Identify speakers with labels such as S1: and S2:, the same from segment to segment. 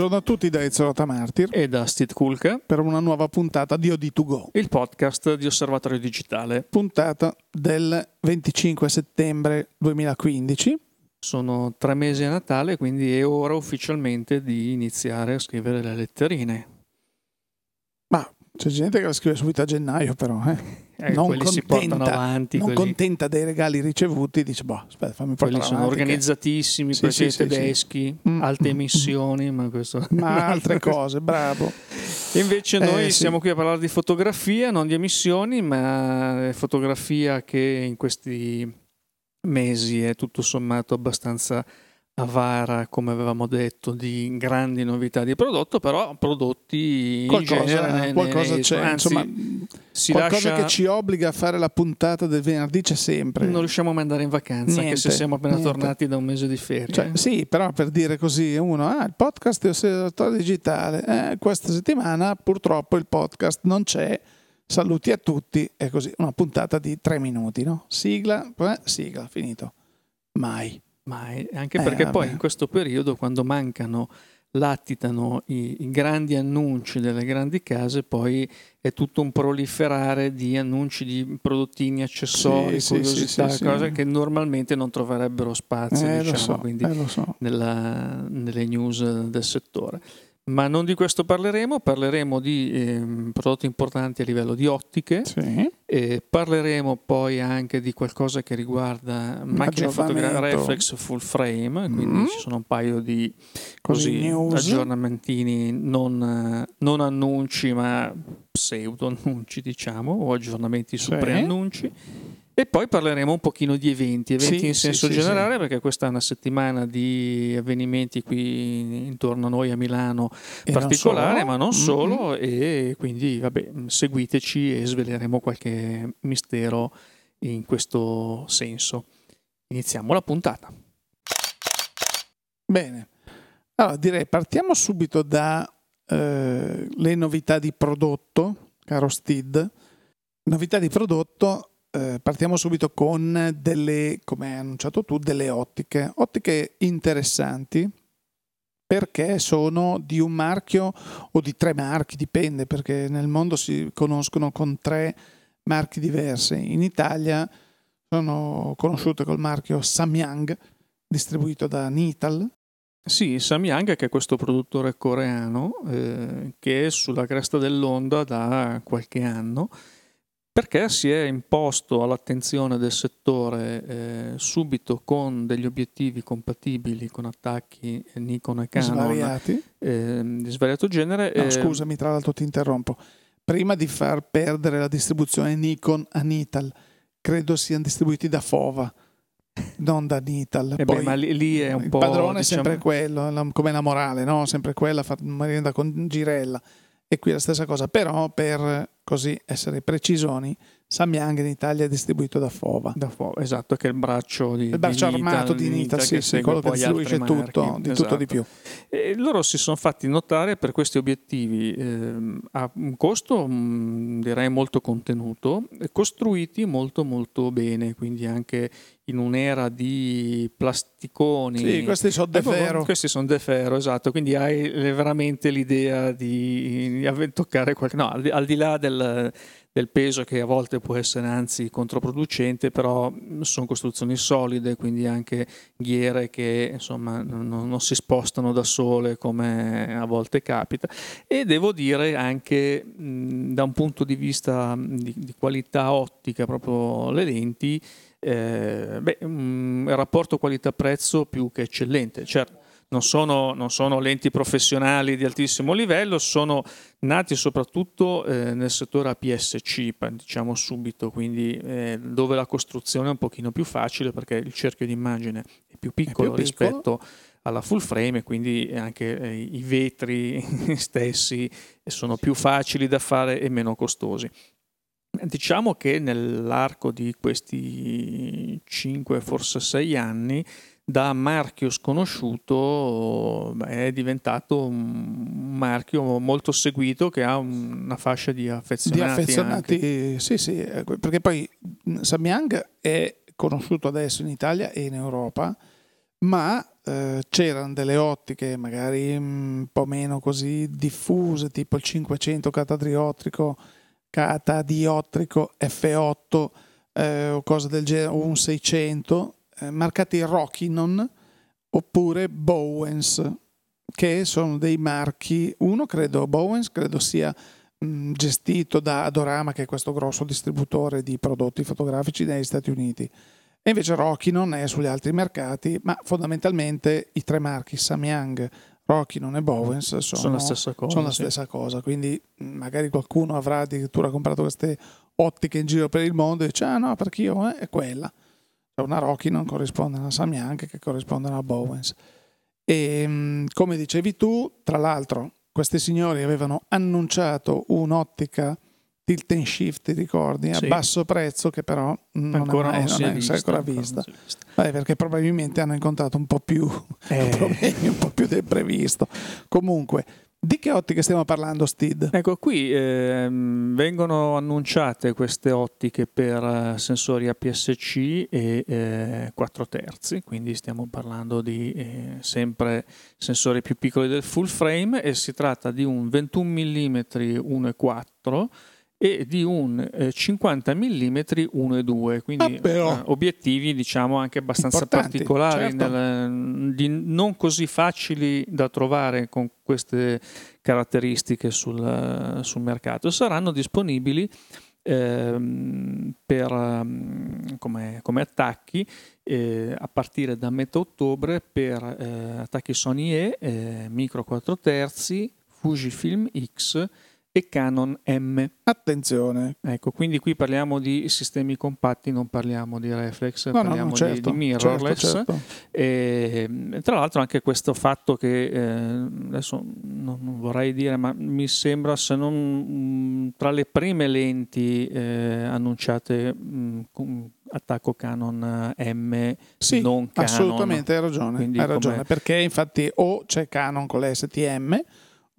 S1: Buongiorno a tutti da Ezio Martir
S2: e da Steve Kulka
S1: per una nuova puntata di OD2Go,
S2: il podcast di Osservatorio Digitale.
S1: Puntata del 25 settembre 2015.
S2: Sono tre mesi a Natale, quindi è ora ufficialmente di iniziare a scrivere le letterine.
S1: Ma c'è gente che la scrive subito a gennaio, però. Eh.
S2: Eh, non contenta, si portano avanti.
S1: Non quelli... contenta dei regali ricevuti, dice: Boh, aspetta, fammi portare
S2: Quelli sono organizzatissimi, che... sì, sì, tedeschi, sì, mm, alte mm, mm. emissioni, ma questo.
S1: Ma altre cose, bravo.
S2: invece noi eh, siamo qui a parlare di fotografia, non di emissioni, ma fotografia che in questi mesi è tutto sommato abbastanza avara, come avevamo detto, di grandi novità di prodotto, però prodotti
S1: qualcosa,
S2: in genere
S1: qualcosa
S2: ne,
S1: c'è,
S2: anzi,
S1: insomma, qualcosa lascia... che ci obbliga a fare la puntata del venerdì c'è sempre.
S2: Non riusciamo a mandare in vacanza, niente, anche se siamo appena niente. tornati da un mese di ferie.
S1: Cioè, sì, però per dire così, uno, ah, il podcast è osservatorio digitale, eh, questa settimana purtroppo il podcast non c'è. Saluti a tutti, è così, una puntata di tre minuti, no? Sigla, eh, sigla, finito. Mai
S2: mai, anche eh, perché vabbè. poi in questo periodo quando mancano latitano i, i, grandi annunci delle grandi case, poi è tutto un proliferare di annunci di prodottini, accessori, sì, curiosità, sì, sì, cose che normalmente non troverebbero spazio
S1: eh,
S2: diciamo,
S1: so,
S2: quindi,
S1: eh, so.
S2: nella, nelle news del settore. Ma non di questo parleremo, parleremo di eh, prodotti importanti a livello di ottiche,
S1: sì.
S2: e parleremo poi anche di qualcosa che riguarda macchine fotografiche reflex full frame, quindi mm. ci sono un paio di così, aggiornamentini, non, non, annunci ma pseudo annunci diciamo, o aggiornamenti su sì. preannunci. E poi parleremo un pochino di eventi, eventi sì, in senso sì, generale, sì, perché questa è una settimana di avvenimenti qui intorno a noi a Milano e particolare, non ma non solo, mm-hmm. e quindi vabbè, seguiteci e sveleremo qualche mistero in questo senso. Iniziamo la puntata.
S1: Bene, allora direi partiamo subito dalle eh, novità di prodotto, caro Stid. Novità di prodotto eh, partiamo subito con delle, come hai annunciato tu, delle ottiche. Ottiche interessanti perché sono di un marchio o di tre marchi, dipende, perché nel mondo si conoscono con tre marchi diversi. In Italia sono conosciute col marchio Samyang, distribuito da Nital.
S2: Sì, Samyang che è questo produttore coreano eh, che è sulla cresta dell'onda da qualche anno perché si è imposto all'attenzione del settore eh, subito con degli obiettivi compatibili con attacchi Nikon e Canon
S1: svariati
S2: eh, di svariato genere.
S1: No, eh, scusami, tra l'altro ti interrompo. Prima di far perdere la distribuzione Nikon a Nital, credo siano distribuiti da Fova non da Nital.
S2: Eh beh, ma lì, lì, è un
S1: il
S2: po'.
S1: Il padrone
S2: diciamo...
S1: è sempre quello, la, come la morale, no? sempre quella, fa merenda con Girella. E qui la stessa cosa, però per così essere precisoni, Samyang in Italia è distribuito da Fova.
S2: Da Fova, esatto, che è il braccio, di,
S1: il braccio
S2: di
S1: armato di Nita, sì, sì, quello che distribuisce tutto, di esatto. tutto di più.
S2: E loro si sono fatti notare per questi obiettivi eh, a un costo mh, mm, direi molto contenuto, costruiti molto molto bene, quindi anche in un'era di plasticoni.
S1: Sì, questi sono De Ferro.
S2: Questi sono De Ferro, esatto, quindi hai veramente l'idea di, toccare qualche... No, al di là del del peso che a volte può essere anzi controproducente, però sono costruzioni solide, quindi anche ghiere che insomma non, non, si spostano da sole come a volte capita. E devo dire anche mh, da un punto di vista di, di qualità ottica, proprio le lenti, eh, beh, mh, il rapporto qualità-prezzo più che eccellente. Certo, non sono, non sono, lenti professionali di altissimo livello, sono nati soprattutto eh, nel settore APS-C, diciamo subito, quindi eh, dove la costruzione è un pochino più facile perché il cerchio di immagine è più piccolo, è più piccolo. rispetto alla full frame e quindi anche eh, i vetri stessi sono più facili da fare e meno costosi. Diciamo che nell'arco di questi 5, forse 6 anni, da marchio sconosciuto è diventato un marchio molto seguito che ha una fascia di affezionati.
S1: Di affezionati, sì, sì, eh, perché poi Samyang è conosciuto adesso in Italia e in Europa, ma eh, c'erano delle ottiche magari un po' meno così diffuse, tipo il 500 catadiotrico, catadiotrico F8 eh, o cose del genere, o un 600, eh, marcati Rockinon oppure Bowens, che sono dei marchi, uno credo, Bowens credo sia mh, gestito da Adorama, che è questo grosso distributore di prodotti fotografici negli Stati Uniti. E invece Rocky non è sugli altri mercati, ma fondamentalmente i tre marchi Samyang, Rocky non e Bowens sono,
S2: sono, la stessa cosa.
S1: Sono la stessa cosa. Quindi magari qualcuno avrà addirittura comprato queste ottiche in giro per il mondo e dice ah no perché io eh, è quella. Una Rocky non corrisponde a una Samyang che corrisponde a una Bowens. E come dicevi tu, tra l'altro, questi signori avevano annunciato un'ottica tilt and shift, ti ricordi,
S2: Sì.
S1: a basso prezzo che però non
S2: Ancora
S1: è,
S2: non
S1: non
S2: si è
S1: è
S2: vista,
S1: ancora
S2: ancora non
S1: vista.
S2: è vista.
S1: Vabbè, perché probabilmente hanno incontrato un po' più
S2: Eh.
S1: problemi, un po' più del previsto. Comunque, di che ottiche stiamo parlando, Stid?
S2: Ecco, qui ehm, vengono annunciate queste ottiche per eh, sensori APS-C e eh, 4 terzi, quindi stiamo parlando di eh, sempre sensori più piccoli del full frame e si tratta di un 21 mm 1.4 e di un eh, 50 mm 1.2, quindi
S1: Ah,
S2: eh, obiettivi diciamo anche abbastanza particolari,
S1: certo.
S2: nel- di non così facili da trovare con queste caratteristiche sul, sul mercato. Saranno disponibili ehm, per, ehm, come, come attacchi eh, a partire da metà ottobre per eh, attacchi Sony E, eh, Micro 4 terzi, Fujifilm X e Canon M.
S1: Attenzione,
S2: Ecco, quindi qui parliamo di sistemi compatti, non parliamo di reflex,
S1: no, no,
S2: parliamo
S1: no,
S2: di-
S1: certo,
S2: di, mirrorless.
S1: certo, certo.
S2: E, mh, tra l'altro anche questo fatto che eh, adesso non, non vorrei dire, ma mi sembra se non mh, tra le prime lenti eh, annunciate mh, con attacco Canon eh, M
S1: Sì,
S2: non Canon.
S1: assolutamente hai ragione, hai ragione, perché infatti o c'è Canon con le STM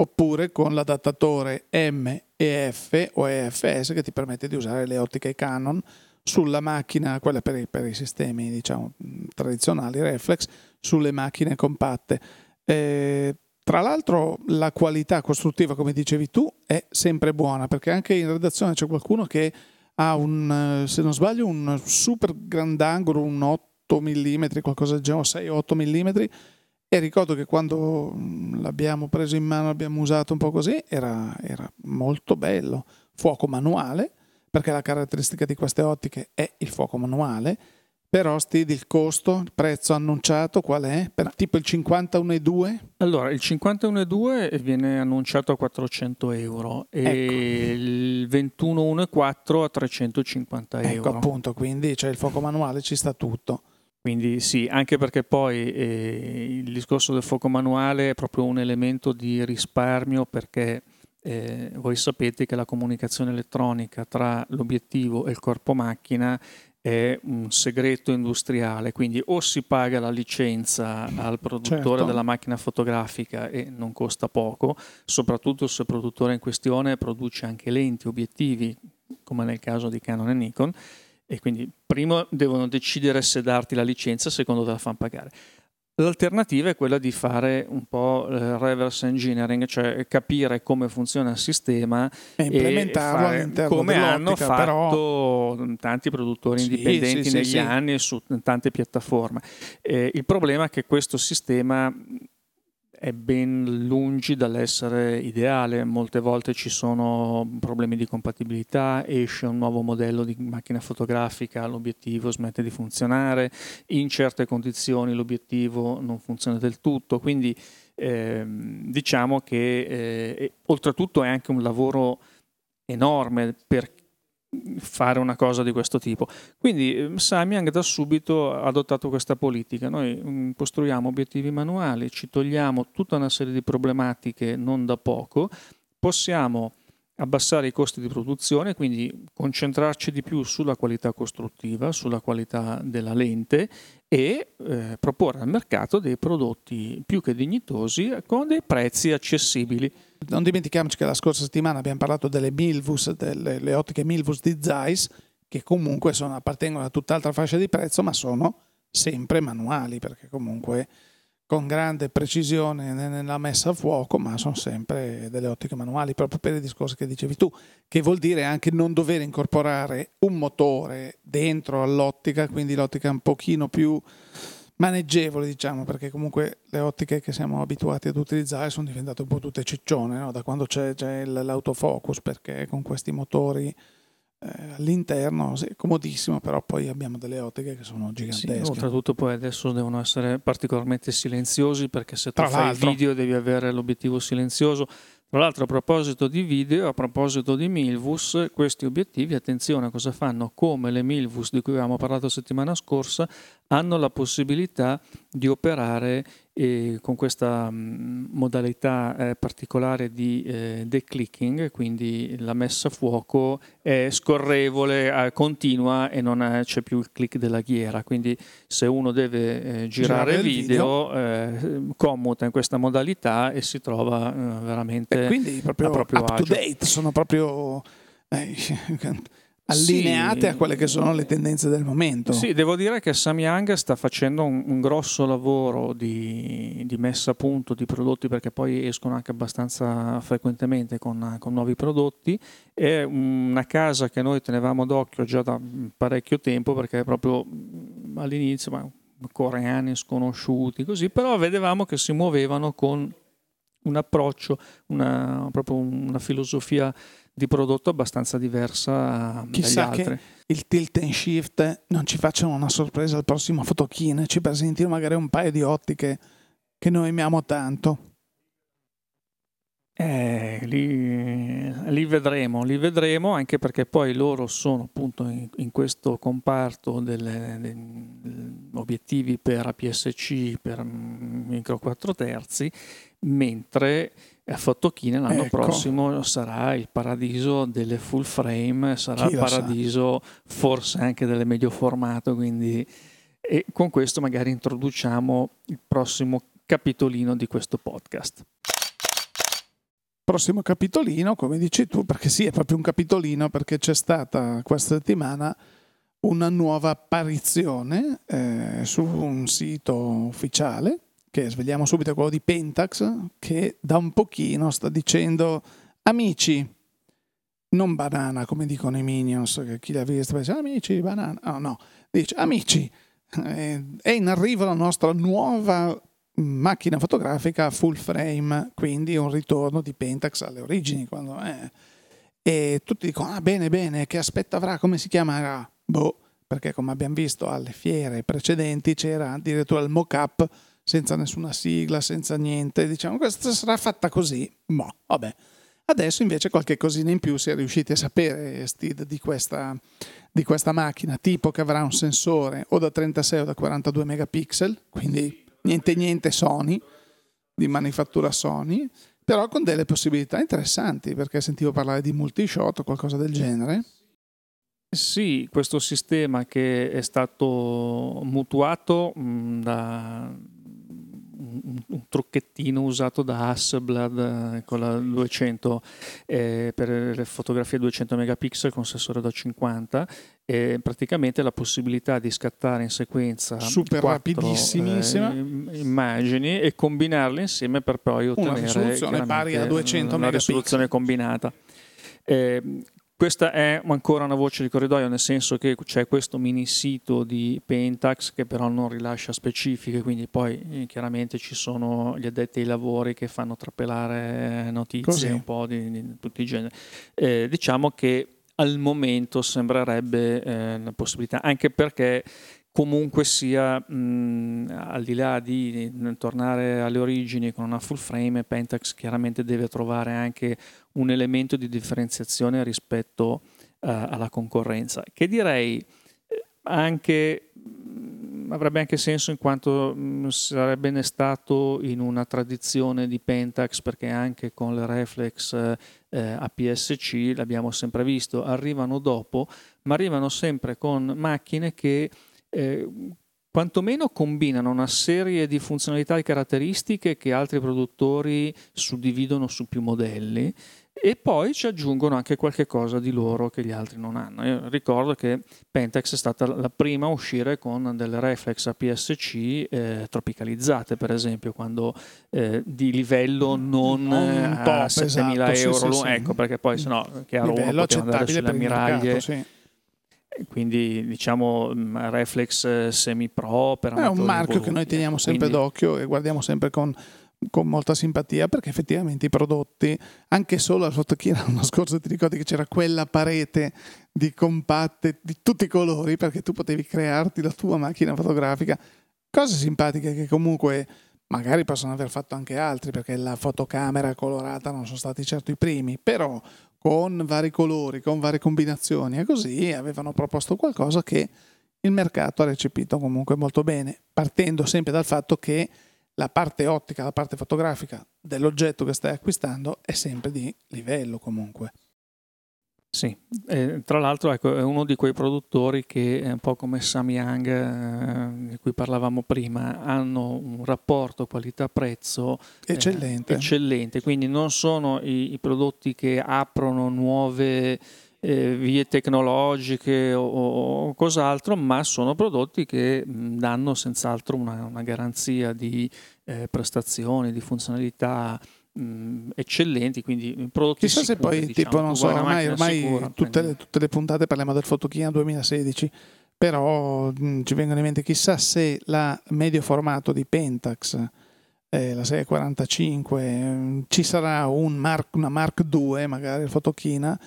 S1: oppure con l'adattatore M e F o EFS che ti permette di usare le ottiche Canon sulla macchina, quelle per i, per i sistemi diciamo tradizionali reflex, sulle macchine compatte. Eh, tra l'altro la qualità costruttiva, come dicevi tu, è sempre buona perché anche in redazione c'è qualcuno che ha un, eh, se non sbaglio, un super grandangolo, un 8 mm, qualcosa del genere, 6-8 mm. E ricordo che quando mh, l'abbiamo preso in mano, l'abbiamo usato un po' così, era, era molto bello. Fuoco manuale, perché la caratteristica di queste ottiche è il fuoco manuale. Però, Steve, il costo, il prezzo annunciato qual è? Per tipo il 51,2?
S2: Allora, il 51.2 viene annunciato a 400 euro e
S1: Ecco.
S2: il 21.4 a 350
S1: Ecco
S2: euro.
S1: appunto, quindi cioè, il fuoco manuale ci sta tutto.
S2: Quindi sì, anche perché poi eh, il discorso del fuoco manuale è proprio un elemento di risparmio perché eh, voi sapete che la comunicazione elettronica tra l'obiettivo e il corpo macchina è un segreto industriale, quindi o si paga la licenza al produttore
S1: Certo.
S2: della macchina fotografica e non costa poco, soprattutto se il produttore in questione produce anche lenti, obiettivi, come nel caso di Canon e Nikon, e quindi primo devono decidere se darti la licenza, secondo te la fanno pagare. L'alternativa è quella di fare un po' eh, reverse engineering, cioè capire come funziona il sistema
S1: E implementarlo
S2: fare
S1: all'interno
S2: come hanno
S1: dell'ottica, però
S2: fatto tanti produttori
S1: Sì,
S2: indipendenti
S1: sì,
S2: negli
S1: sì.
S2: anni su tante piattaforme. Eh, il problema è che questo sistema è ben lungi dall'essere ideale, molte volte ci sono problemi di compatibilità, esce un nuovo modello di macchina fotografica, l'obiettivo smette di funzionare, in certe condizioni l'obiettivo non funziona del tutto, quindi ehm, diciamo che eh, oltretutto è anche un lavoro enorme per fare una cosa di questo tipo. Quindi eh, Samyang da subito ha adottato questa politica. Noi mm, costruiamo obiettivi manuali, ci togliamo tutta una serie di problematiche non da poco, possiamo abbassare i costi di produzione, quindi concentrarci di più sulla qualità costruttiva, sulla qualità della lente e eh, proporre al mercato dei prodotti più che dignitosi con dei prezzi accessibili.
S1: Non dimentichiamoci che la scorsa settimana abbiamo parlato delle Milvus, delle le ottiche Milvus di Zeiss, che comunque sono- appartengono a tutt'altra fascia di prezzo, ma sono sempre manuali, perché comunque con grande precisione nella messa a fuoco, ma sono sempre delle ottiche manuali, proprio per i discorsi che dicevi tu, che vuol dire anche non dover incorporare un motore dentro all'ottica, quindi l'ottica è un pochino più maneggevole, diciamo, perché comunque le ottiche che siamo abituati ad utilizzare sono diventate un po' tutte ciccione, no? da quando c'è, c'è l'autofocus, perché con questi motori eh, all'interno, sì, comodissimo, però poi abbiamo delle ottiche che sono gigantesche.
S2: Sì, oltretutto poi adesso devono essere particolarmente silenziosi perché se tu Tra fai il video devi avere l'obiettivo silenzioso. Tra l'altro a proposito di video, a proposito di Milvus, questi obiettivi, attenzione a cosa fanno, come le Milvus di cui avevamo parlato settimana scorsa, hanno la possibilità di operare eh, con questa mm, modalità eh, particolare di eh, declicking, quindi la messa a fuoco è scorrevole, eh, continua e non è, c'è più il click della ghiera, quindi se uno deve eh, girare, il video, video. Eh, commuta in questa modalità e si trova veramente
S1: e quindi proprio up agio. to date, sono proprio allineate sì. a quelle che sono le tendenze del momento.
S2: Sì, devo dire che Samyang sta facendo un, un grosso lavoro di, di, messa a punto di prodotti perché poi escono anche abbastanza frequentemente con, con, nuovi prodotti. È una casa che noi tenevamo d'occhio già da parecchio tempo perché proprio all'inizio, ma coreani sconosciuti così, però vedevamo che si muovevano con un approccio, una, proprio una filosofia di prodotto abbastanza diversa
S1: Chissà
S2: dagli altri.
S1: che il tilt and shift non ci facciano una sorpresa al prossimo Photokine, ci presentino magari un paio di ottiche che noi amiamo tanto.
S2: Eh, lì, lì, vedremo, li vedremo anche perché poi loro sono appunto in, in questo comparto degli obiettivi per APS-C, per micro 4 terzi, mentre a Fotochine l'anno ecco. prossimo sarà il paradiso delle full frame, sarà Chi il paradiso forse anche delle medio formato, quindi e con questo magari introduciamo il prossimo capitolino di questo podcast.
S1: Prossimo capitolino, come dici tu, perché sì, è proprio un capitolino perché c'è stata questa settimana una nuova apparizione eh, su un sito ufficiale che svegliamo subito quello di Pentax, che da un pochino sta dicendo amici, non banana come dicono i minions, che chi l'ha visto dice amici, banana, no, no, dice amici, eh, è in arrivo la nostra nuova macchina fotografica full frame, quindi un ritorno di Pentax alle origini. Quando, eh, e tutti dicono, ah bene, bene, che aspetto avrà, come si chiamerà? Boh, perché come abbiamo visto alle fiere precedenti c'era addirittura il mock-up senza nessuna sigla, senza niente. Diciamo, questa sarà fatta così. Boh, vabbè. Adesso invece qualche cosina in più si è riusciti a sapere, Steve, di questa, di questa macchina, tipo che avrà un sensore o da 36 o da 42 megapixel, quindi niente niente Sony, di manifattura Sony, però con delle possibilità interessanti, perché sentivo parlare di multishot o qualcosa del genere.
S2: Sì, questo sistema che è stato mutuato mh, da un, trucchettino usato da Hasselblad eh, con la 200 eh, per le fotografie 200 megapixel con sensore da 50 e praticamente la possibilità di scattare in sequenza
S1: super rapidissimissima
S2: eh, immagini e combinarle insieme per poi ottenere una
S1: risoluzione pari a 200
S2: una risoluzione combinata. Eh, questa è ancora una voce di corridoio, nel senso che c'è questo mini sito di Pentax che però non rilascia specifiche, quindi poi eh, chiaramente ci sono gli addetti ai lavori che fanno trapelare notizie Così. un po' di, di tutti i generi. Eh, diciamo che al momento sembrerebbe eh, una possibilità, anche perché comunque sia mh, al di là di, tornare alle origini con una full frame Pentax chiaramente deve trovare anche un elemento di differenziazione rispetto uh, alla concorrenza che direi eh, anche avrebbe anche senso in quanto mh, sarebbe innestato in una tradizione di Pentax perché anche con le reflex eh, APS-C l'abbiamo sempre visto. Arrivano dopo ma arrivano sempre con macchine che eh, quantomeno combinano una serie di funzionalità e caratteristiche che altri produttori suddividono su più modelli e poi ci aggiungono anche qualche cosa di loro che gli altri non hanno. Io ricordo che Pentax è stata la prima a uscire con delle reflex APS-C eh, tropicalizzate, per esempio, quando eh, di livello non, non top, a 7.000 esatto, euro, sì, sì, ecco, perché poi sennò chiaro
S1: livello accettabile per ammiraglie. Mercato, sì
S2: quindi diciamo mm, reflex eh, semi pro per
S1: è un marchio che noi teniamo sempre quindi... d'occhio e guardiamo sempre con con molta simpatia perché effettivamente i prodotti, anche solo al fotochina l'anno scorso ti ricordi che c'era quella parete di compatte di tutti i colori perché tu potevi crearti la tua macchina fotografica, cose simpatiche che comunque magari possono aver fatto anche altri perché la fotocamera colorata non sono stati certo i primi, però con vari colori, con varie combinazioni e così avevano proposto qualcosa che il mercato ha recepito comunque molto bene, partendo sempre dal fatto che la parte ottica, la parte fotografica dell'oggetto che stai acquistando è sempre di livello comunque.
S2: Sì, eh, tra l'altro ecco, è uno di quei produttori che è un po' come Samyang eh, di cui parlavamo prima, hanno un rapporto qualità-prezzo
S1: eh, eccellente.
S2: Eh, eccellente. quindi non sono i, i prodotti che aprono nuove eh, vie tecnologiche o, o, cos'altro, ma sono prodotti che mh, danno senz'altro una, una garanzia di eh, prestazioni, di funzionalità mh, eccellenti, quindi prodotti
S1: Chissà
S2: sicuri,
S1: se poi, diciamo, tipo, non so, ormai, ormai sicura, tutte, le, tutte, le, puntate parliamo del Fotochina 2016, però mh, ci vengono in mente, chissà se la medio formato di Pentax eh, la 645, ci sarà un Mark, una Mark II, magari il Fotochina,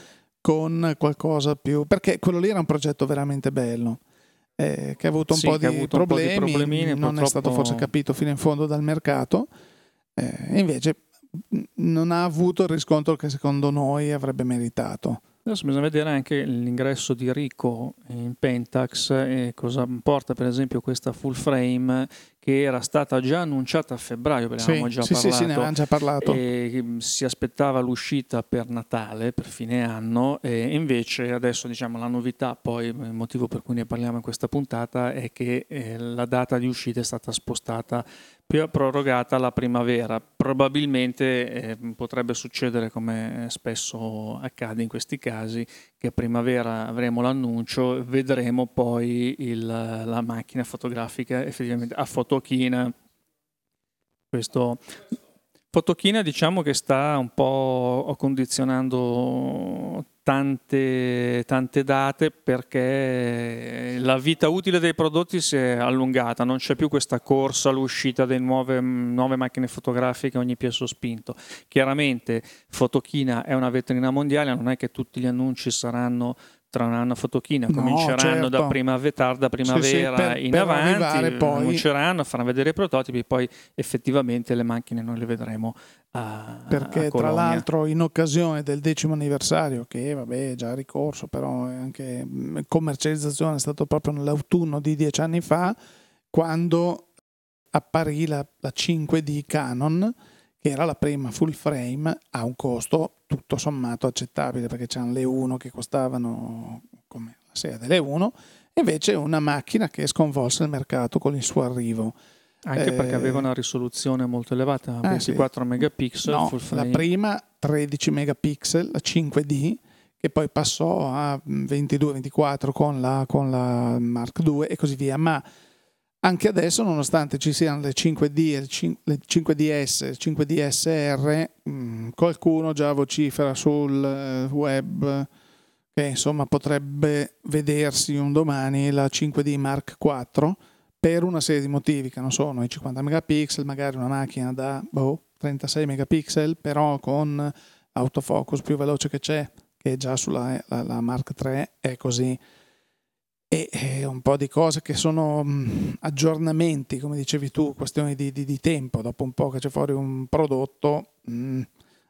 S1: con qualcosa più, perché quello lì era un progetto veramente bello. Eh, che ha avuto un, sì, po, di avuto problemi, un po' di non purtroppo... è stato forse capito fino in fondo dal mercato, eh, invece non ha avuto il riscontro che secondo noi avrebbe meritato.
S2: Adesso bisogna vedere anche l'ingresso di Rico in Pentax e cosa porta per esempio questa full frame che era stata già annunciata a febbraio,
S1: ve ne
S2: già
S1: sì,
S2: parlato.
S1: Sì, sì, ne avevamo già parlato.
S2: E mm, si aspettava l'uscita per Natale, per fine anno, e invece adesso diciamo la novità, poi il motivo per cui ne parliamo in questa puntata è che eh, la data di uscita è stata spostata più prorogata alla primavera. Probabilmente eh, potrebbe succedere, come spesso accade in questi casi, che a primavera avremo l'annuncio, vedremo poi il, la macchina fotografica effettivamente a fotochina. Questo Fotochina diciamo che sta un po' condizionando tante, tante, date perché la vita utile dei prodotti si è allungata, non c'è più questa corsa all'uscita delle nuove, nuove macchine fotografiche ogni piede spinto. Chiaramente Fotochina è una vetrina mondiale, non è che tutti gli annunci saranno tra un anno fotochina cominceranno certo. da primavera, tarda primavera sì, sì, per, in per avanti, poi... cominceranno, faranno vedere i prototipi, poi effettivamente le macchine noi le vedremo a
S1: Perché
S2: a
S1: tra l'altro in occasione del decimo anniversario, che vabbè è già ricorso, però anche mm, commercializzazione è stato proprio nell'autunno di dieci anni fa, quando apparì la, la 5D Canon, che era la prima full frame a un costo tutto sommato accettabile perché c'erano le 1 che costavano come la serie delle 1 invece una macchina che sconvolse il mercato con il suo arrivo.
S2: Anche eh, perché aveva una risoluzione molto elevata 24 ah, sì. megapixel
S1: no, la prima 13 megapixel la 5D che poi passò a 22-24 con la, con la Mark II e così via. Ma anche adesso, nonostante ci siano le 5D, le 5DS, 5DSR, mm, qualcuno già vocifera sul eh, web che insomma potrebbe vedersi un domani la 5D Mark IV per una serie di motivi che non sono i 50 megapixel, magari una macchina da boh, 36 megapixel, però con autofocus più veloce che c'è, che già sulla la, la Mark III è così e, e un po' di cose che sono mh, aggiornamenti, come dicevi tu, questioni di, di, di, tempo, dopo un po' che c'è fuori un prodotto, mh,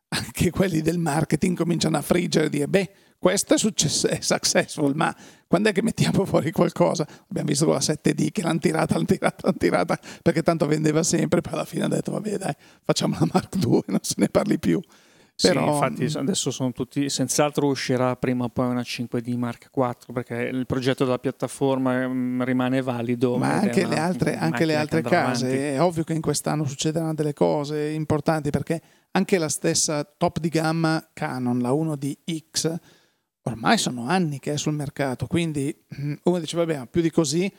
S1: anche quelli del marketing cominciano a friggere e dire, beh, questo è, successo, è successful, ma quando è che mettiamo fuori qualcosa? Abbiamo visto con la 7D che l'hanno tirata, l'hanno tirata, l'hanno tirata, perché tanto vendeva sempre, poi alla fine ha detto, vabbè dai, facciamo la Mark II, non se ne parli più.
S2: Però... Sì, infatti adesso sono tutti, senz'altro uscirà prima o poi una 5D Mark IV perché il progetto della piattaforma rimane valido.
S1: Ma anche le altre, anche le altre case, avanti. è ovvio che in quest'anno succederanno delle cose importanti perché anche la stessa top di gamma Canon, la 1DX, ormai sono anni che è sul mercato, quindi uno dice vabbè, più di così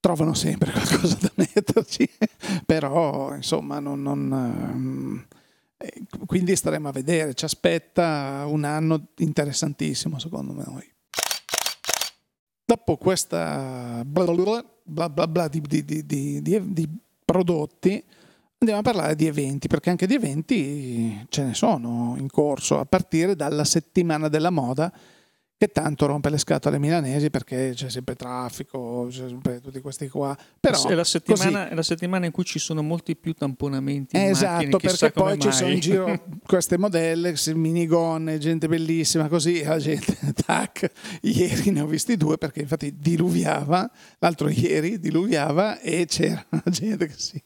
S1: trovano sempre qualcosa da metterci, però insomma non, non quindi staremo a vedere, ci aspetta un anno interessantissimo secondo noi. Dopo questa bla bla bla, di, di, di, di, prodotti, andiamo a parlare di eventi, perché anche di eventi ce ne sono in corso, a partire dalla settimana della moda che tanto rompe le scatole milanesi perché c'è sempre traffico, c'è sempre tutti questi qua. Però,
S2: è, la settimana, è la settimana in cui ci sono molti più tamponamenti.
S1: Esatto, perché poi ci sono in giro queste modelle, minigonne, gente bellissima, così la gente, tac, ieri ne ho visti due perché infatti diluviava, l'altro ieri diluviava e c'era gente che si,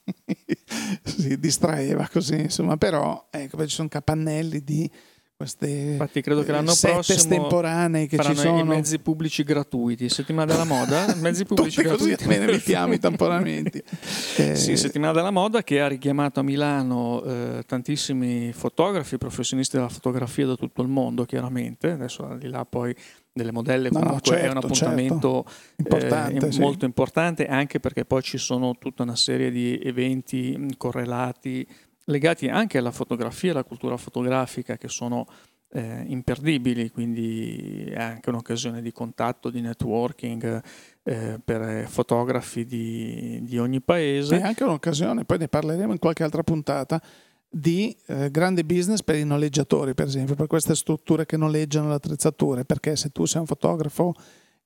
S1: si distraeva così, insomma, però ecco, ci sono capannelli di queste
S2: Infatti credo che l'anno prossimo
S1: estemporanei che ci sono
S2: i mezzi pubblici gratuiti, settimana della moda, mezzi pubblici gratuiti.
S1: Così me ne evitiamo i tamponamenti.
S2: eh... Sì, settimana della moda che ha richiamato a Milano eh, tantissimi fotografi, professionisti della fotografia da tutto il mondo, chiaramente. Adesso al di là poi delle modelle comunque no, certo, è un certo, appuntamento certo. importante, eh, sì. molto importante anche perché poi ci sono tutta una serie di eventi correlati legati anche alla fotografia alla cultura fotografica che sono eh, imperdibili, quindi è anche un'occasione di contatto, di networking eh, per fotografi di, di, ogni paese.
S1: È anche un'occasione, poi ne parleremo in qualche altra puntata, di eh, grande business per i noleggiatori, per esempio, per queste strutture che noleggiano le attrezzature, perché se tu sei un fotografo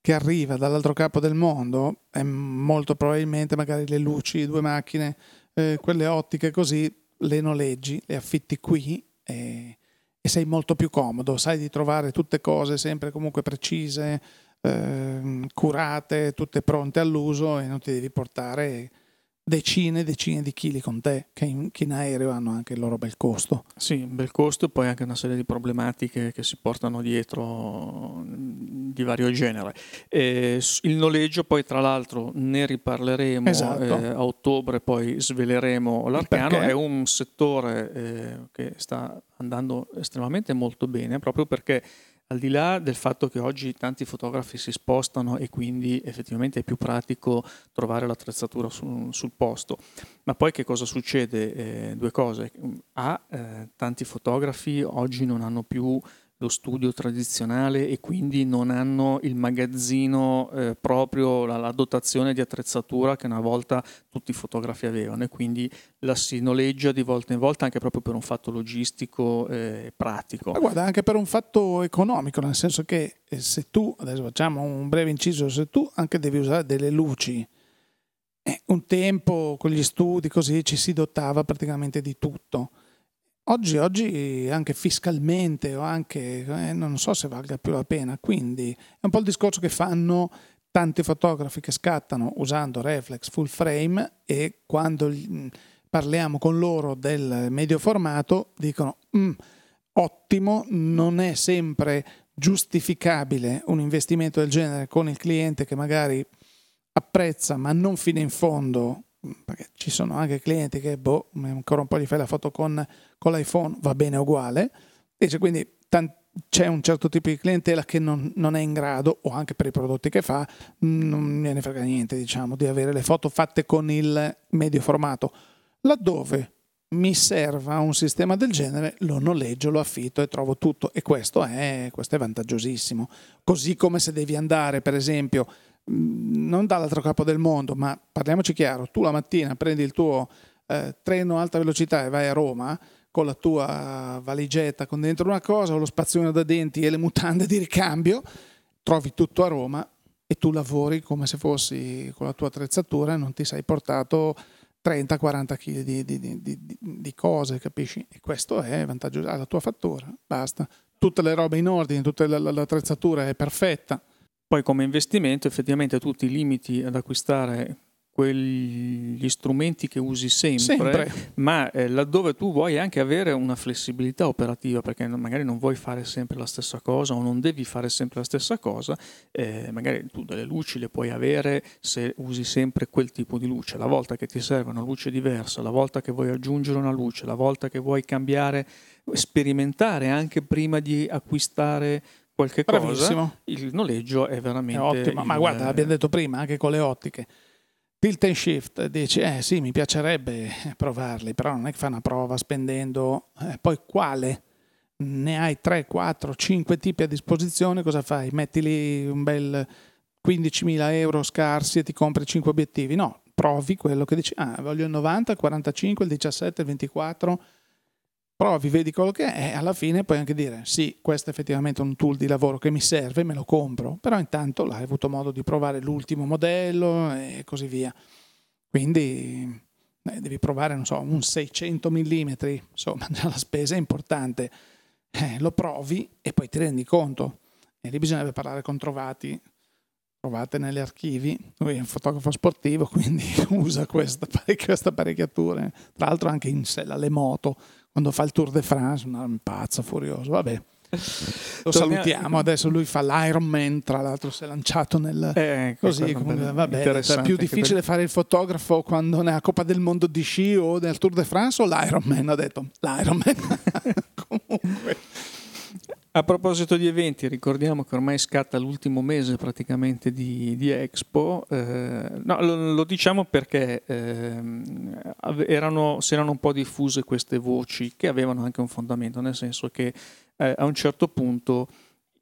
S1: che arriva dall'altro capo del mondo, molto probabilmente magari le luci, due macchine, eh, quelle ottiche così le noleggi, le affitti qui e, e, sei molto più comodo, sai di trovare tutte cose sempre comunque precise, eh, curate, tutte pronte all'uso e non ti devi portare decine e decine di chili con te, che in, che in, aereo hanno anche il loro bel costo.
S2: Sì, un bel costo e poi anche una serie di problematiche che si portano dietro di vario genere. E il noleggio poi tra l'altro ne riparleremo esatto. eh, a ottobre, poi sveleremo l'arcano, perché? è un settore eh, che sta andando estremamente molto bene proprio perché al di là del fatto che oggi tanti fotografi si spostano e quindi effettivamente è più pratico trovare l'attrezzatura su, sul posto, ma poi che cosa succede? Eh, due cose. A, eh, tanti fotografi oggi non hanno più lo studio tradizionale e quindi non hanno il magazzino eh, proprio, la, la, dotazione di attrezzatura che una volta tutti i fotografi avevano e quindi la si noleggia di volta in volta anche proprio per un fatto logistico e eh, pratico.
S1: Ma guarda, anche per un fatto economico, nel senso che eh, se tu, adesso facciamo un breve inciso, se tu anche devi usare delle luci, eh, un tempo con gli studi così ci si dotava praticamente di tutto Oggi, oggi, anche fiscalmente o anche eh, non so se valga più la pena, quindi è un po' il discorso che fanno tanti fotografi che scattano usando reflex full frame e quando parliamo con loro del medio formato dicono mm, ottimo, non è sempre giustificabile un investimento del genere con il cliente che magari apprezza ma non fino in fondo perché ci sono anche clienti che boh, ancora un po' gli fai la foto con, con l'iPhone, va bene uguale, e quindi tant- c'è un certo tipo di clientela che non, non, è in grado, o anche per i prodotti che fa, non gliene frega niente, diciamo, di avere le foto fatte con il medio formato. Laddove mi serva un sistema del genere, lo noleggio, lo affitto e trovo tutto. E questo è, questo è vantaggiosissimo. Così come se devi andare, per esempio, non dall'altro capo del mondo, ma parliamoci chiaro, tu la mattina prendi il tuo eh, treno alta velocità e vai a Roma con la tua valigetta con dentro una cosa, o lo spazzolino da denti e le mutande di ricambio, trovi tutto a Roma e tu lavori come se fossi con la tua attrezzatura e non ti sei portato 30-40 kg di, di, di, di, cose, capisci? E questo è vantaggioso. Ah, la tua fattura, basta. Tutte le robe in ordine, tutta l'attrezzatura è perfetta
S2: poi come investimento effettivamente tu ti limiti ad acquistare quegli strumenti che usi sempre,
S1: Sempre.
S2: ma eh, laddove tu vuoi anche avere una flessibilità operativa, perché magari non vuoi fare sempre la stessa cosa o non devi fare sempre la stessa cosa, eh, magari tu delle luci le puoi avere se usi sempre quel tipo di luce. La volta che ti serve una luce diversa, la volta che vuoi aggiungere una luce, la volta che vuoi cambiare, sperimentare anche prima di acquistare qualche cosa,
S1: Bravissimo.
S2: il noleggio è
S1: È
S2: veramente
S1: ottimo. Ma
S2: il-
S1: guarda, l'abbiamo detto prima, anche con le ottiche. Tilt and shift, dici, eh sì, mi piacerebbe provarli, però non è che fai una prova spendendo, eh, poi quale? Ne hai 3, 4, 5 tipi a disposizione, cosa fai? Metti lì un bel 15.000 euro scarsi e ti compri 5 obiettivi? No, provi quello che dici, ah, voglio il 90, il 45, il 17, il 24, provi, vedi quello che è alla fine puoi anche dire sì, questo è effettivamente un tool di lavoro che mi serve, me lo compro, però intanto l'hai avuto modo di provare l'ultimo modello e così via. Quindi eh, devi provare, non so, un 600 mm, insomma la spesa è importante, Eh, lo provi e poi ti rendi conto. E lì bisognerebbe parlare con Trovati, trovate negli archivi, lui è un fotografo sportivo, quindi usa questa, apparecchi- queste apparecchiature, tra l'altro anche in sella alle moto, quando fa il Tour de France, un pazzo furioso, vabbè. Lo salutiamo, adesso lui fa l'Ironman, tra l'altro si è lanciato nel...
S2: Eh,
S1: Così,
S2: quello
S1: comunque,
S2: bello,
S1: vabbè, è
S2: interessante
S1: più difficile fare il fotografo quando nella Coppa del Mondo di sci o nel Tour de France o l'Ironman, ha detto l'Ironman. comunque.
S2: A proposito di eventi, ricordiamo che ormai scatta l'ultimo mese praticamente di, di Expo. eh, no, lo, lo diciamo perché ave- erano, si erano un po' diffuse queste voci che avevano anche un fondamento, nel senso che eh, a un certo punto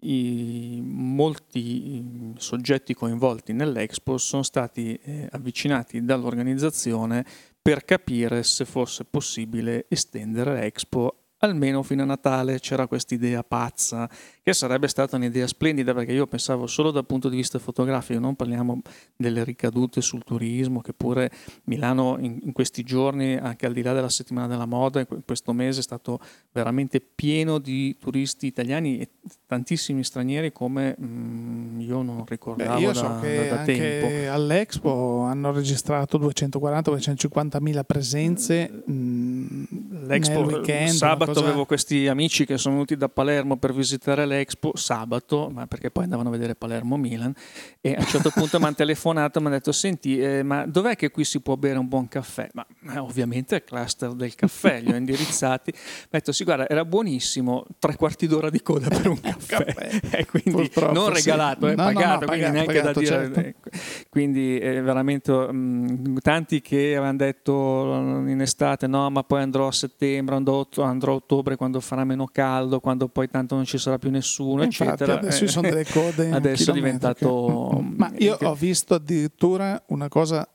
S2: i, molti soggetti coinvolti nell'Expo sono stati eh, avvicinati dall'organizzazione per capire se fosse possibile estendere l'Expo almeno fino a Natale c'era questa idea pazza che sarebbe stata un'idea splendida perché io pensavo solo dal punto di vista fotografico, non parliamo delle ricadute sul turismo che pure Milano in, questi giorni, anche al di là della settimana della moda, questo mese è stato veramente pieno di turisti italiani e tantissimi stranieri come mm, io non
S1: Beh,
S2: ricordavo
S1: io
S2: da,
S1: so che
S2: da- da
S1: anche
S2: tempo.
S1: all'Expo hanno registrato 240-250 mila presenze mh,
S2: L'Expo,
S1: weekend.
S2: sabato
S1: cosa-
S2: avevo questi amici che sono venuti da Palermo per visitare l'Expo sabato, ma perché poi andavano a vedere Palermo-Milan e a un certo punto mi hanno telefonato e mi hanno detto senti eh, ma dov'è che qui si può bere un buon caffè? Ma, ma ovviamente è il cluster del caffè, li ho indirizzati, mi ha detto sì guarda era buonissimo, tre quarti d'ora di coda per un caffè,
S1: caffè.
S2: e quindi
S1: Purtroppo,
S2: non
S1: sì.
S2: regalato, è
S1: No, no, no,
S2: pagato, quindi
S1: pagato,
S2: neanche
S1: pagato,
S2: da dire...
S1: certo.
S2: ecco. Quindi è veramente mh, tanti che avevano detto in estate no ma poi andrò a settembre, andrò, a ott- andrò a ottobre quando farà meno caldo, quando poi tanto non ci sarà più nessuno,
S1: Infatti,
S2: eccetera.
S1: adesso ci sono
S2: Eh,
S1: delle code.
S2: Adesso è diventato...
S1: Mm, Ma io ho visto addirittura una cosa,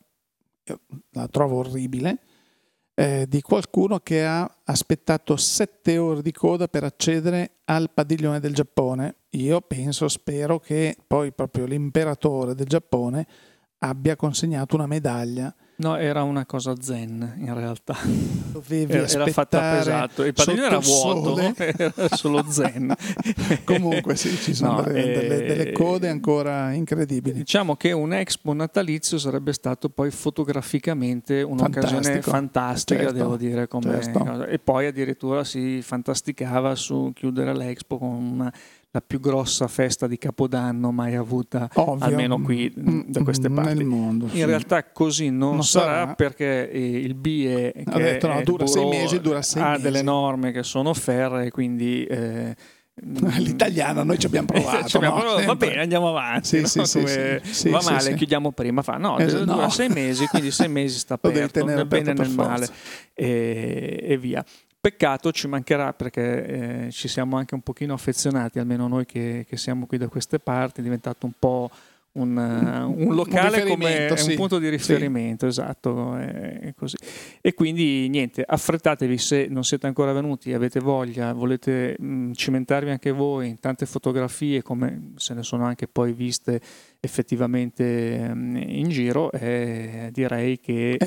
S1: la trovo orribile, eh, di qualcuno che ha aspettato sette ore di coda per accedere al padiglione del Giappone. Io penso, spero che poi proprio l'imperatore del Giappone abbia consegnato una medaglia.
S2: No, era una cosa zen in realtà.
S1: Dovevi
S2: Era, era fatta pesante. Il padiglione era vuoto, era solo zen.
S1: Comunque sì, ci sono
S2: No,
S1: delle, delle-
S2: eh,
S1: delle code ancora incredibili.
S2: Diciamo che un expo natalizio sarebbe stato poi fotograficamente un'occasione
S1: Fantastico.
S2: fantastica,
S1: Certo,
S2: devo dire. Come
S1: certo.
S2: E poi addirittura si fantasticava su chiudere l'expo con una- la più grossa festa di Capodanno mai avuta,
S1: Ovvio.
S2: almeno qui
S1: Mm,
S2: da queste
S1: mm,
S2: parti.
S1: Nel mondo. sì.
S2: In realtà così non,
S1: Non
S2: sarà,
S1: sarà.
S2: perché eh, il BIE che
S1: Ha detto, no, dura sei mesi, dura sei
S2: ha
S1: mesi.
S2: delle norme che sono ferre, quindi eh,
S1: L'italiano noi ci abbiamo provato.
S2: Ci abbiamo
S1: no?
S2: provato, va
S1: Sempre.
S2: bene, andiamo avanti.
S1: Sì,
S2: no?
S1: sì, sì,
S2: va male, chiudiamo prima. Fa no,
S1: Esatto,
S2: dura
S1: no.
S2: sei mesi, quindi sei mesi sta aperto, nel bene e nel male e, e via. Peccato ci mancherà perché eh, ci siamo anche un pochino affezionati, almeno noi che, che siamo qui da queste parti, è diventato un po' un, eh, un locale come
S1: riferimento,
S2: è un
S1: sì.
S2: punto di riferimento, esatto, è così. E quindi niente, affrettatevi se non siete ancora venuti, avete voglia, volete mh, cimentarvi anche voi in tante fotografie come se ne sono anche poi viste effettivamente mh, in giro, eh, direi che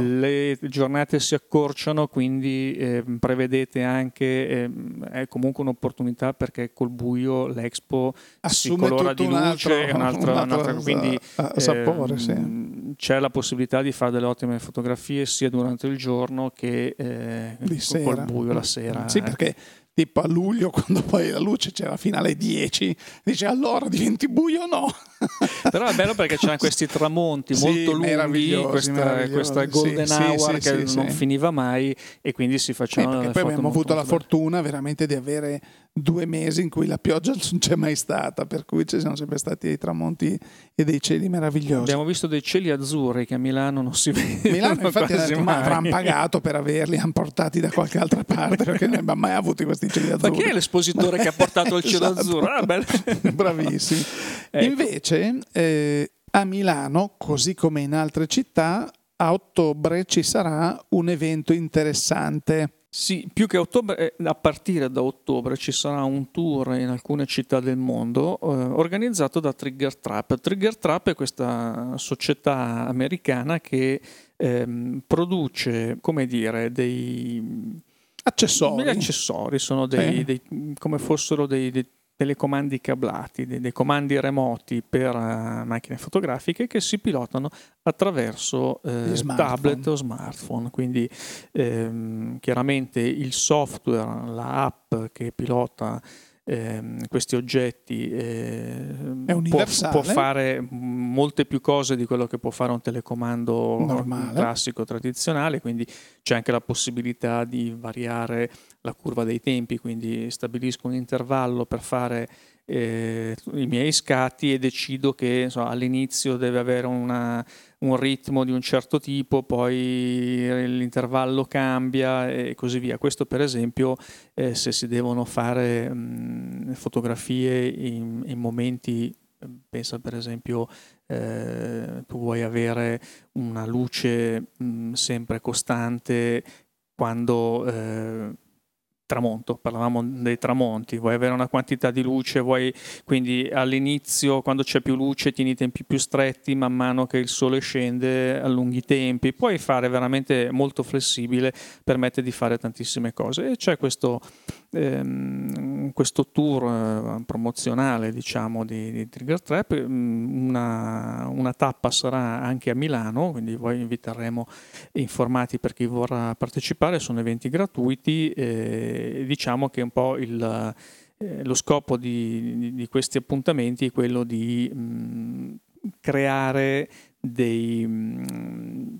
S2: le giornate si accorciano, quindi eh, prevedete anche, ehm, è comunque un'opportunità perché col buio l'Expo si
S1: Assume
S2: colora
S1: tutto
S2: di
S1: un
S2: luce,
S1: altro-
S2: è un'altra-
S1: un altro
S2: un'altra- quindi
S1: sa- sapore,
S2: ehm,
S1: sì.
S2: c'è la possibilità di fare delle ottime fotografie sia durante il giorno che eh, col buio la sera.
S1: Sì,
S2: eh.
S1: perché tipo a luglio, quando poi la luce c'era fino alle 10, dice allora diventi buio o no?
S2: Però è bello perché c'erano questi tramonti
S1: Sì,
S2: molto lunghi, questa, questa golden
S1: Sì,
S2: hour
S1: sì,
S2: che non finiva mai e quindi si
S1: Eh,
S2: facevano delle
S1: poi abbiamo avuto la
S2: belle.
S1: fortuna veramente di avere due mesi in cui la pioggia non c'è mai stata, per cui ci sono sempre stati dei tramonti e dei cieli meravigliosi.
S2: Abbiamo visto dei cieli azzurri che a Milano non si vedono
S1: Milano infatti detto, ma avranno pagato per averli, hanno portati da qualche altra parte perché non abbiamo mai avuto questi cieli
S2: Ma
S1: azzurri.
S2: chi è l'espositore che ha portato il cielo
S1: Esatto.
S2: azzurro? Ah, bello.
S1: Bravissimi.
S2: Ecco.
S1: Invece eh, a Milano, così come in altre città, a ottobre ci sarà un evento interessante.
S2: Sì, più che ottobre, eh, a partire da ottobre ci sarà un tour in alcune città del mondo eh, organizzato da Trigger Trap. Trigger Trap è questa società americana che ehm, produce, come dire, dei
S1: Accessori.
S2: Gli accessori sono dei,
S1: Sì.
S2: dei- come fossero dei, dei telecomandi cablati, dei, dei comandi remoti per eh, macchine fotografiche che si pilotano attraverso eh, tablet o smartphone. Quindi ehm, chiaramente il software, la app che pilota ehm, questi oggetti eh, può, può fare molte più cose di quello che può fare un telecomando
S1: Normale.
S2: classico tradizionale, quindi c'è anche la possibilità di variare la curva dei tempi, quindi stabilisco un intervallo per fare eh, i miei scatti e decido che insomma, all'inizio deve avere una- un ritmo di un certo tipo, poi l'intervallo cambia e così via. Questo per esempio eh, se si devono fare mh, fotografie in, in momenti, pensa per esempio eh, tu vuoi avere una luce mh, sempre costante quando eh, tramonto, parlavamo dei tramonti, vuoi avere una quantità di luce, vuoi quindi all'inizio quando c'è più luce tieni i tempi più stretti, man mano che il sole scende allunghi i tempi, puoi fare veramente molto flessibile, permette di fare tantissime cose. E c'è questo, ehm, questo tour eh, promozionale diciamo di, di Trigger Trap, mm, una, una tappa sarà anche a Milano, quindi voi inviteremo informati per chi vorrà partecipare, sono eventi gratuiti e diciamo che un po' il, eh, lo scopo di, di- questi appuntamenti è quello di mh, creare dei mh,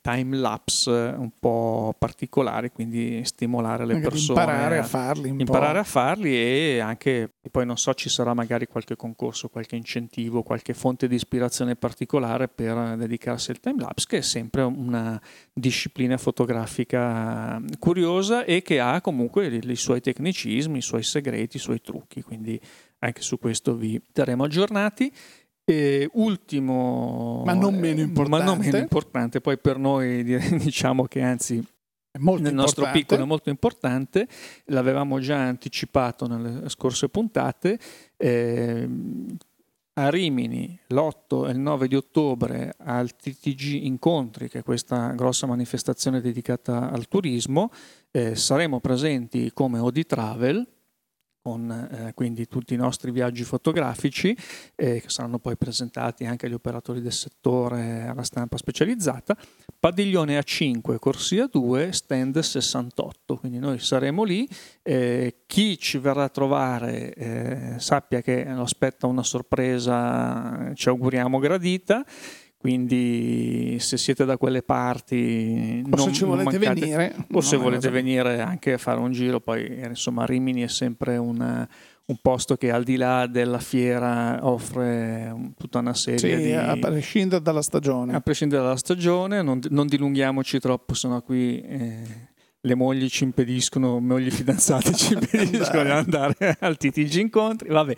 S2: time lapse un po' particolari, quindi stimolare le
S1: Magari
S2: persone
S1: imparare a farli
S2: imparare
S1: po'.
S2: a farli e anche e poi non so ci sarà magari qualche concorso qualche incentivo qualche fonte di ispirazione particolare per dedicarsi al time lapse che è sempre una disciplina fotografica curiosa e che ha comunque i, i suoi tecnicismi i suoi segreti i suoi trucchi quindi anche su questo vi terremo aggiornati e ultimo
S1: Ma non meno
S2: eh, ma non meno
S1: importante.
S2: importante poi per noi diciamo che anzi
S1: molto
S2: nel nostro
S1: importante.
S2: piccolo è molto importante, l'avevamo già anticipato nelle scorse puntate. ehm, a Rimini l'8 e il 9 di ottobre al TTG Incontri, che è questa grossa manifestazione dedicata al turismo, eh, saremo presenti come Odi Travel con eh, quindi tutti i nostri viaggi fotografici eh, che saranno poi presentati anche agli operatori del settore alla stampa specializzata padiglione A5, corsia 2, stand 68. Quindi noi saremo lì. Eh, chi ci verrà a trovare eh, sappia che lo aspetta una sorpresa, ci auguriamo gradita. Quindi se siete da quelle parti,
S1: O
S2: non,
S1: se ci volete
S2: mancate-
S1: venire,
S2: o se volete
S1: no,
S2: venire anche a fare un giro, poi eh, insomma Rimini è sempre un, un posto che al di là della fiera offre tutta una serie
S1: Sì,
S2: di...
S1: a prescindere dalla stagione.
S2: A prescindere dalla stagione, non, non dilunghiamoci troppo, sennò qui eh, le mogli ci impediscono, mogli fidanzate ci impediscono di andare al TTG incontri. Vabbè.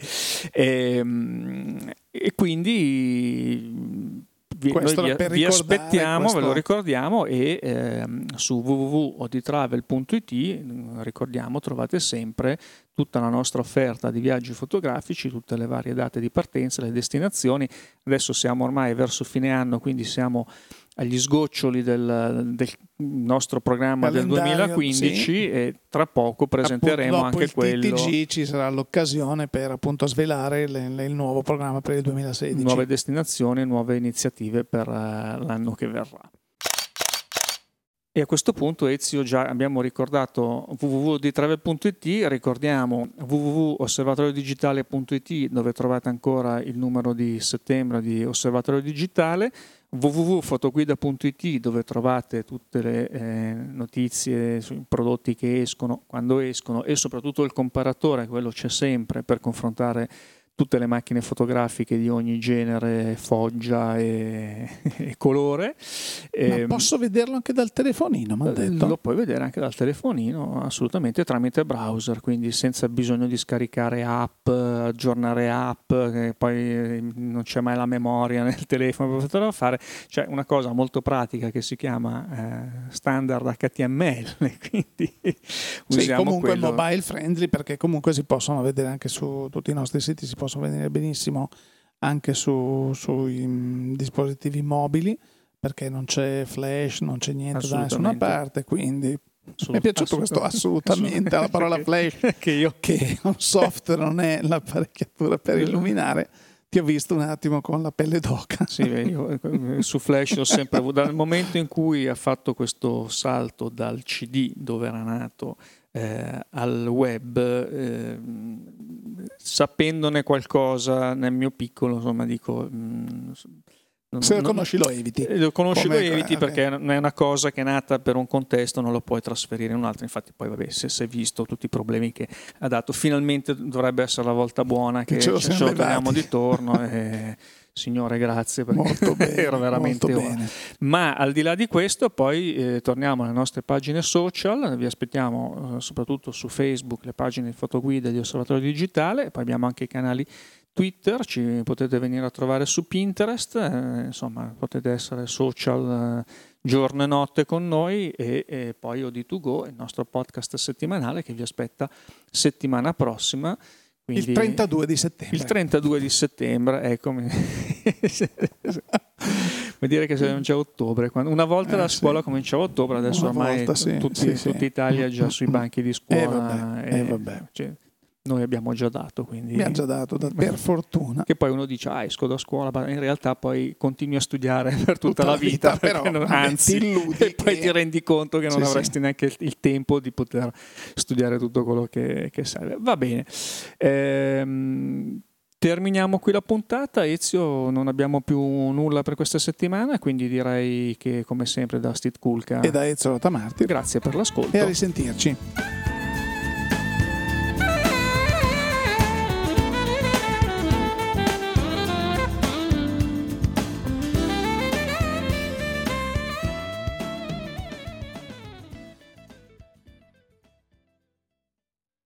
S2: Ehm, E, quindi vi, vi, vi aspettiamo,
S1: questo-
S2: ve lo ricordiamo e ehm, su www.oditravel.it mh, ricordiamo trovate sempre tutta la nostra offerta di viaggi fotografici, tutte le varie date di partenza, le destinazioni. Adesso siamo ormai verso fine anno, quindi siamo agli sgoccioli del, del nostro programma
S1: Calendario,
S2: del 2015
S1: sì.
S2: e tra poco presenteremo
S1: Appunto, dopo
S2: anche
S1: il
S2: quello
S1: TTG ci sarà l'occasione per appunto svelare le- le- il nuovo programma per il 2016.
S2: nuove destinazioni, nuove iniziative per eh, l'anno che verrà. E a questo punto Ezio già abbiamo ricordato www.ditravel.it, ricordiamo www.osservatoriodigitale.it dove trovate ancora il numero di settembre di Osservatorio Digitale, www.fotoguida.it dove trovate tutte le eh, notizie sui prodotti che escono, quando escono e soprattutto il comparatore, quello c'è sempre per confrontare tutte le macchine fotografiche di ogni genere, foggia e, e colore.
S1: Ma
S2: Ehm,
S1: posso vederlo anche dal telefonino, mi
S2: eh,
S1: detto.
S2: Lo puoi vedere anche dal telefonino, assolutamente tramite browser, quindi senza bisogno di scaricare app, aggiornare app, che poi eh, non c'è mai la memoria nel telefono per poterlo fare. C'è una cosa molto pratica che si chiama eh, standard HTML, quindi
S1: Sì,
S2: usiamo
S1: comunque
S2: quello.
S1: mobile friendly perché comunque si possono vedere anche su tutti i nostri siti, si possono vedere benissimo anche su- sui mm, dispositivi mobili perché non c'è flash, non c'è niente da nessuna parte, quindi mi è piaciuto questo assolutamente, la parola flash
S2: che io
S1: che un software non è l'apparecchiatura per illuminare, ti ho visto un attimo con la pelle d'oca.
S2: Sì, io eh, su Flash ho sempre avuto, dal momento in cui ha fatto questo salto dal CD dove era nato eh, al web, eh, sapendone qualcosa nel mio piccolo, insomma, dico... mm, non-
S1: Se lo
S2: non-
S1: conosci lo eviti.
S2: eh, Lo conosci,
S1: Come-
S2: lo eviti
S1: ok.
S2: perché non è una cosa che è nata per un contesto, non lo puoi trasferire in un altro. Infatti, poi, vabbè, se si è visto tutti i problemi che ha dato, finalmente dovrebbe essere la volta buona che
S1: Che ce lo
S2: lo torniamo di torno. e, signore, grazie perché
S1: Molto bene,
S2: era veramente
S1: molto
S2: ora.
S1: bene.
S2: Ma al di là di questo, poi eh, torniamo alle nostre pagine social, vi aspettiamo eh, soprattutto su Facebook, le pagine di fotoguida di Osservatorio Digitale, poi abbiamo anche i canali Twitter, ci potete venire a trovare su Pinterest, eh, insomma potete essere social eh, giorno e notte con noi e, e poi OD2Go, il nostro podcast settimanale che vi aspetta settimana prossima. Quindi-
S1: Il 32 di settembre.
S2: il 32 di settembre, ecco, mi- vuol dire che siamo già a ottobre. quando- una volta
S1: Eh,
S2: la
S1: sì.
S2: scuola cominciava a ottobre, adesso
S1: Una
S2: ormai
S1: volta, sì,
S2: tutti-
S1: sì, sì.
S2: tutta Italia è già sui banchi di scuola.
S1: Eh, vabbè, eh, vabbè.
S2: cioè, noi abbiamo già dato, quindi...
S1: Mi ha già dato, da- per fortuna.
S2: Che poi uno dice, ah, esco da scuola, ma in realtà poi continui a studiare per tutta, la vita,
S1: però
S2: perché non- anzi,
S1: ti illudi
S2: e poi
S1: che-
S2: ti rendi conto che non
S1: Sì, sì.
S2: avresti neanche il, il tempo di poter studiare tutto quello che, che serve. Va bene. Ehm, terminiamo qui la puntata. Ezio, non abbiamo più nulla per questa settimana, quindi direi che come sempre da Steve Kulka
S1: E da Ezio Rotamarti.
S2: grazie per l'ascolto.
S1: E a risentirci.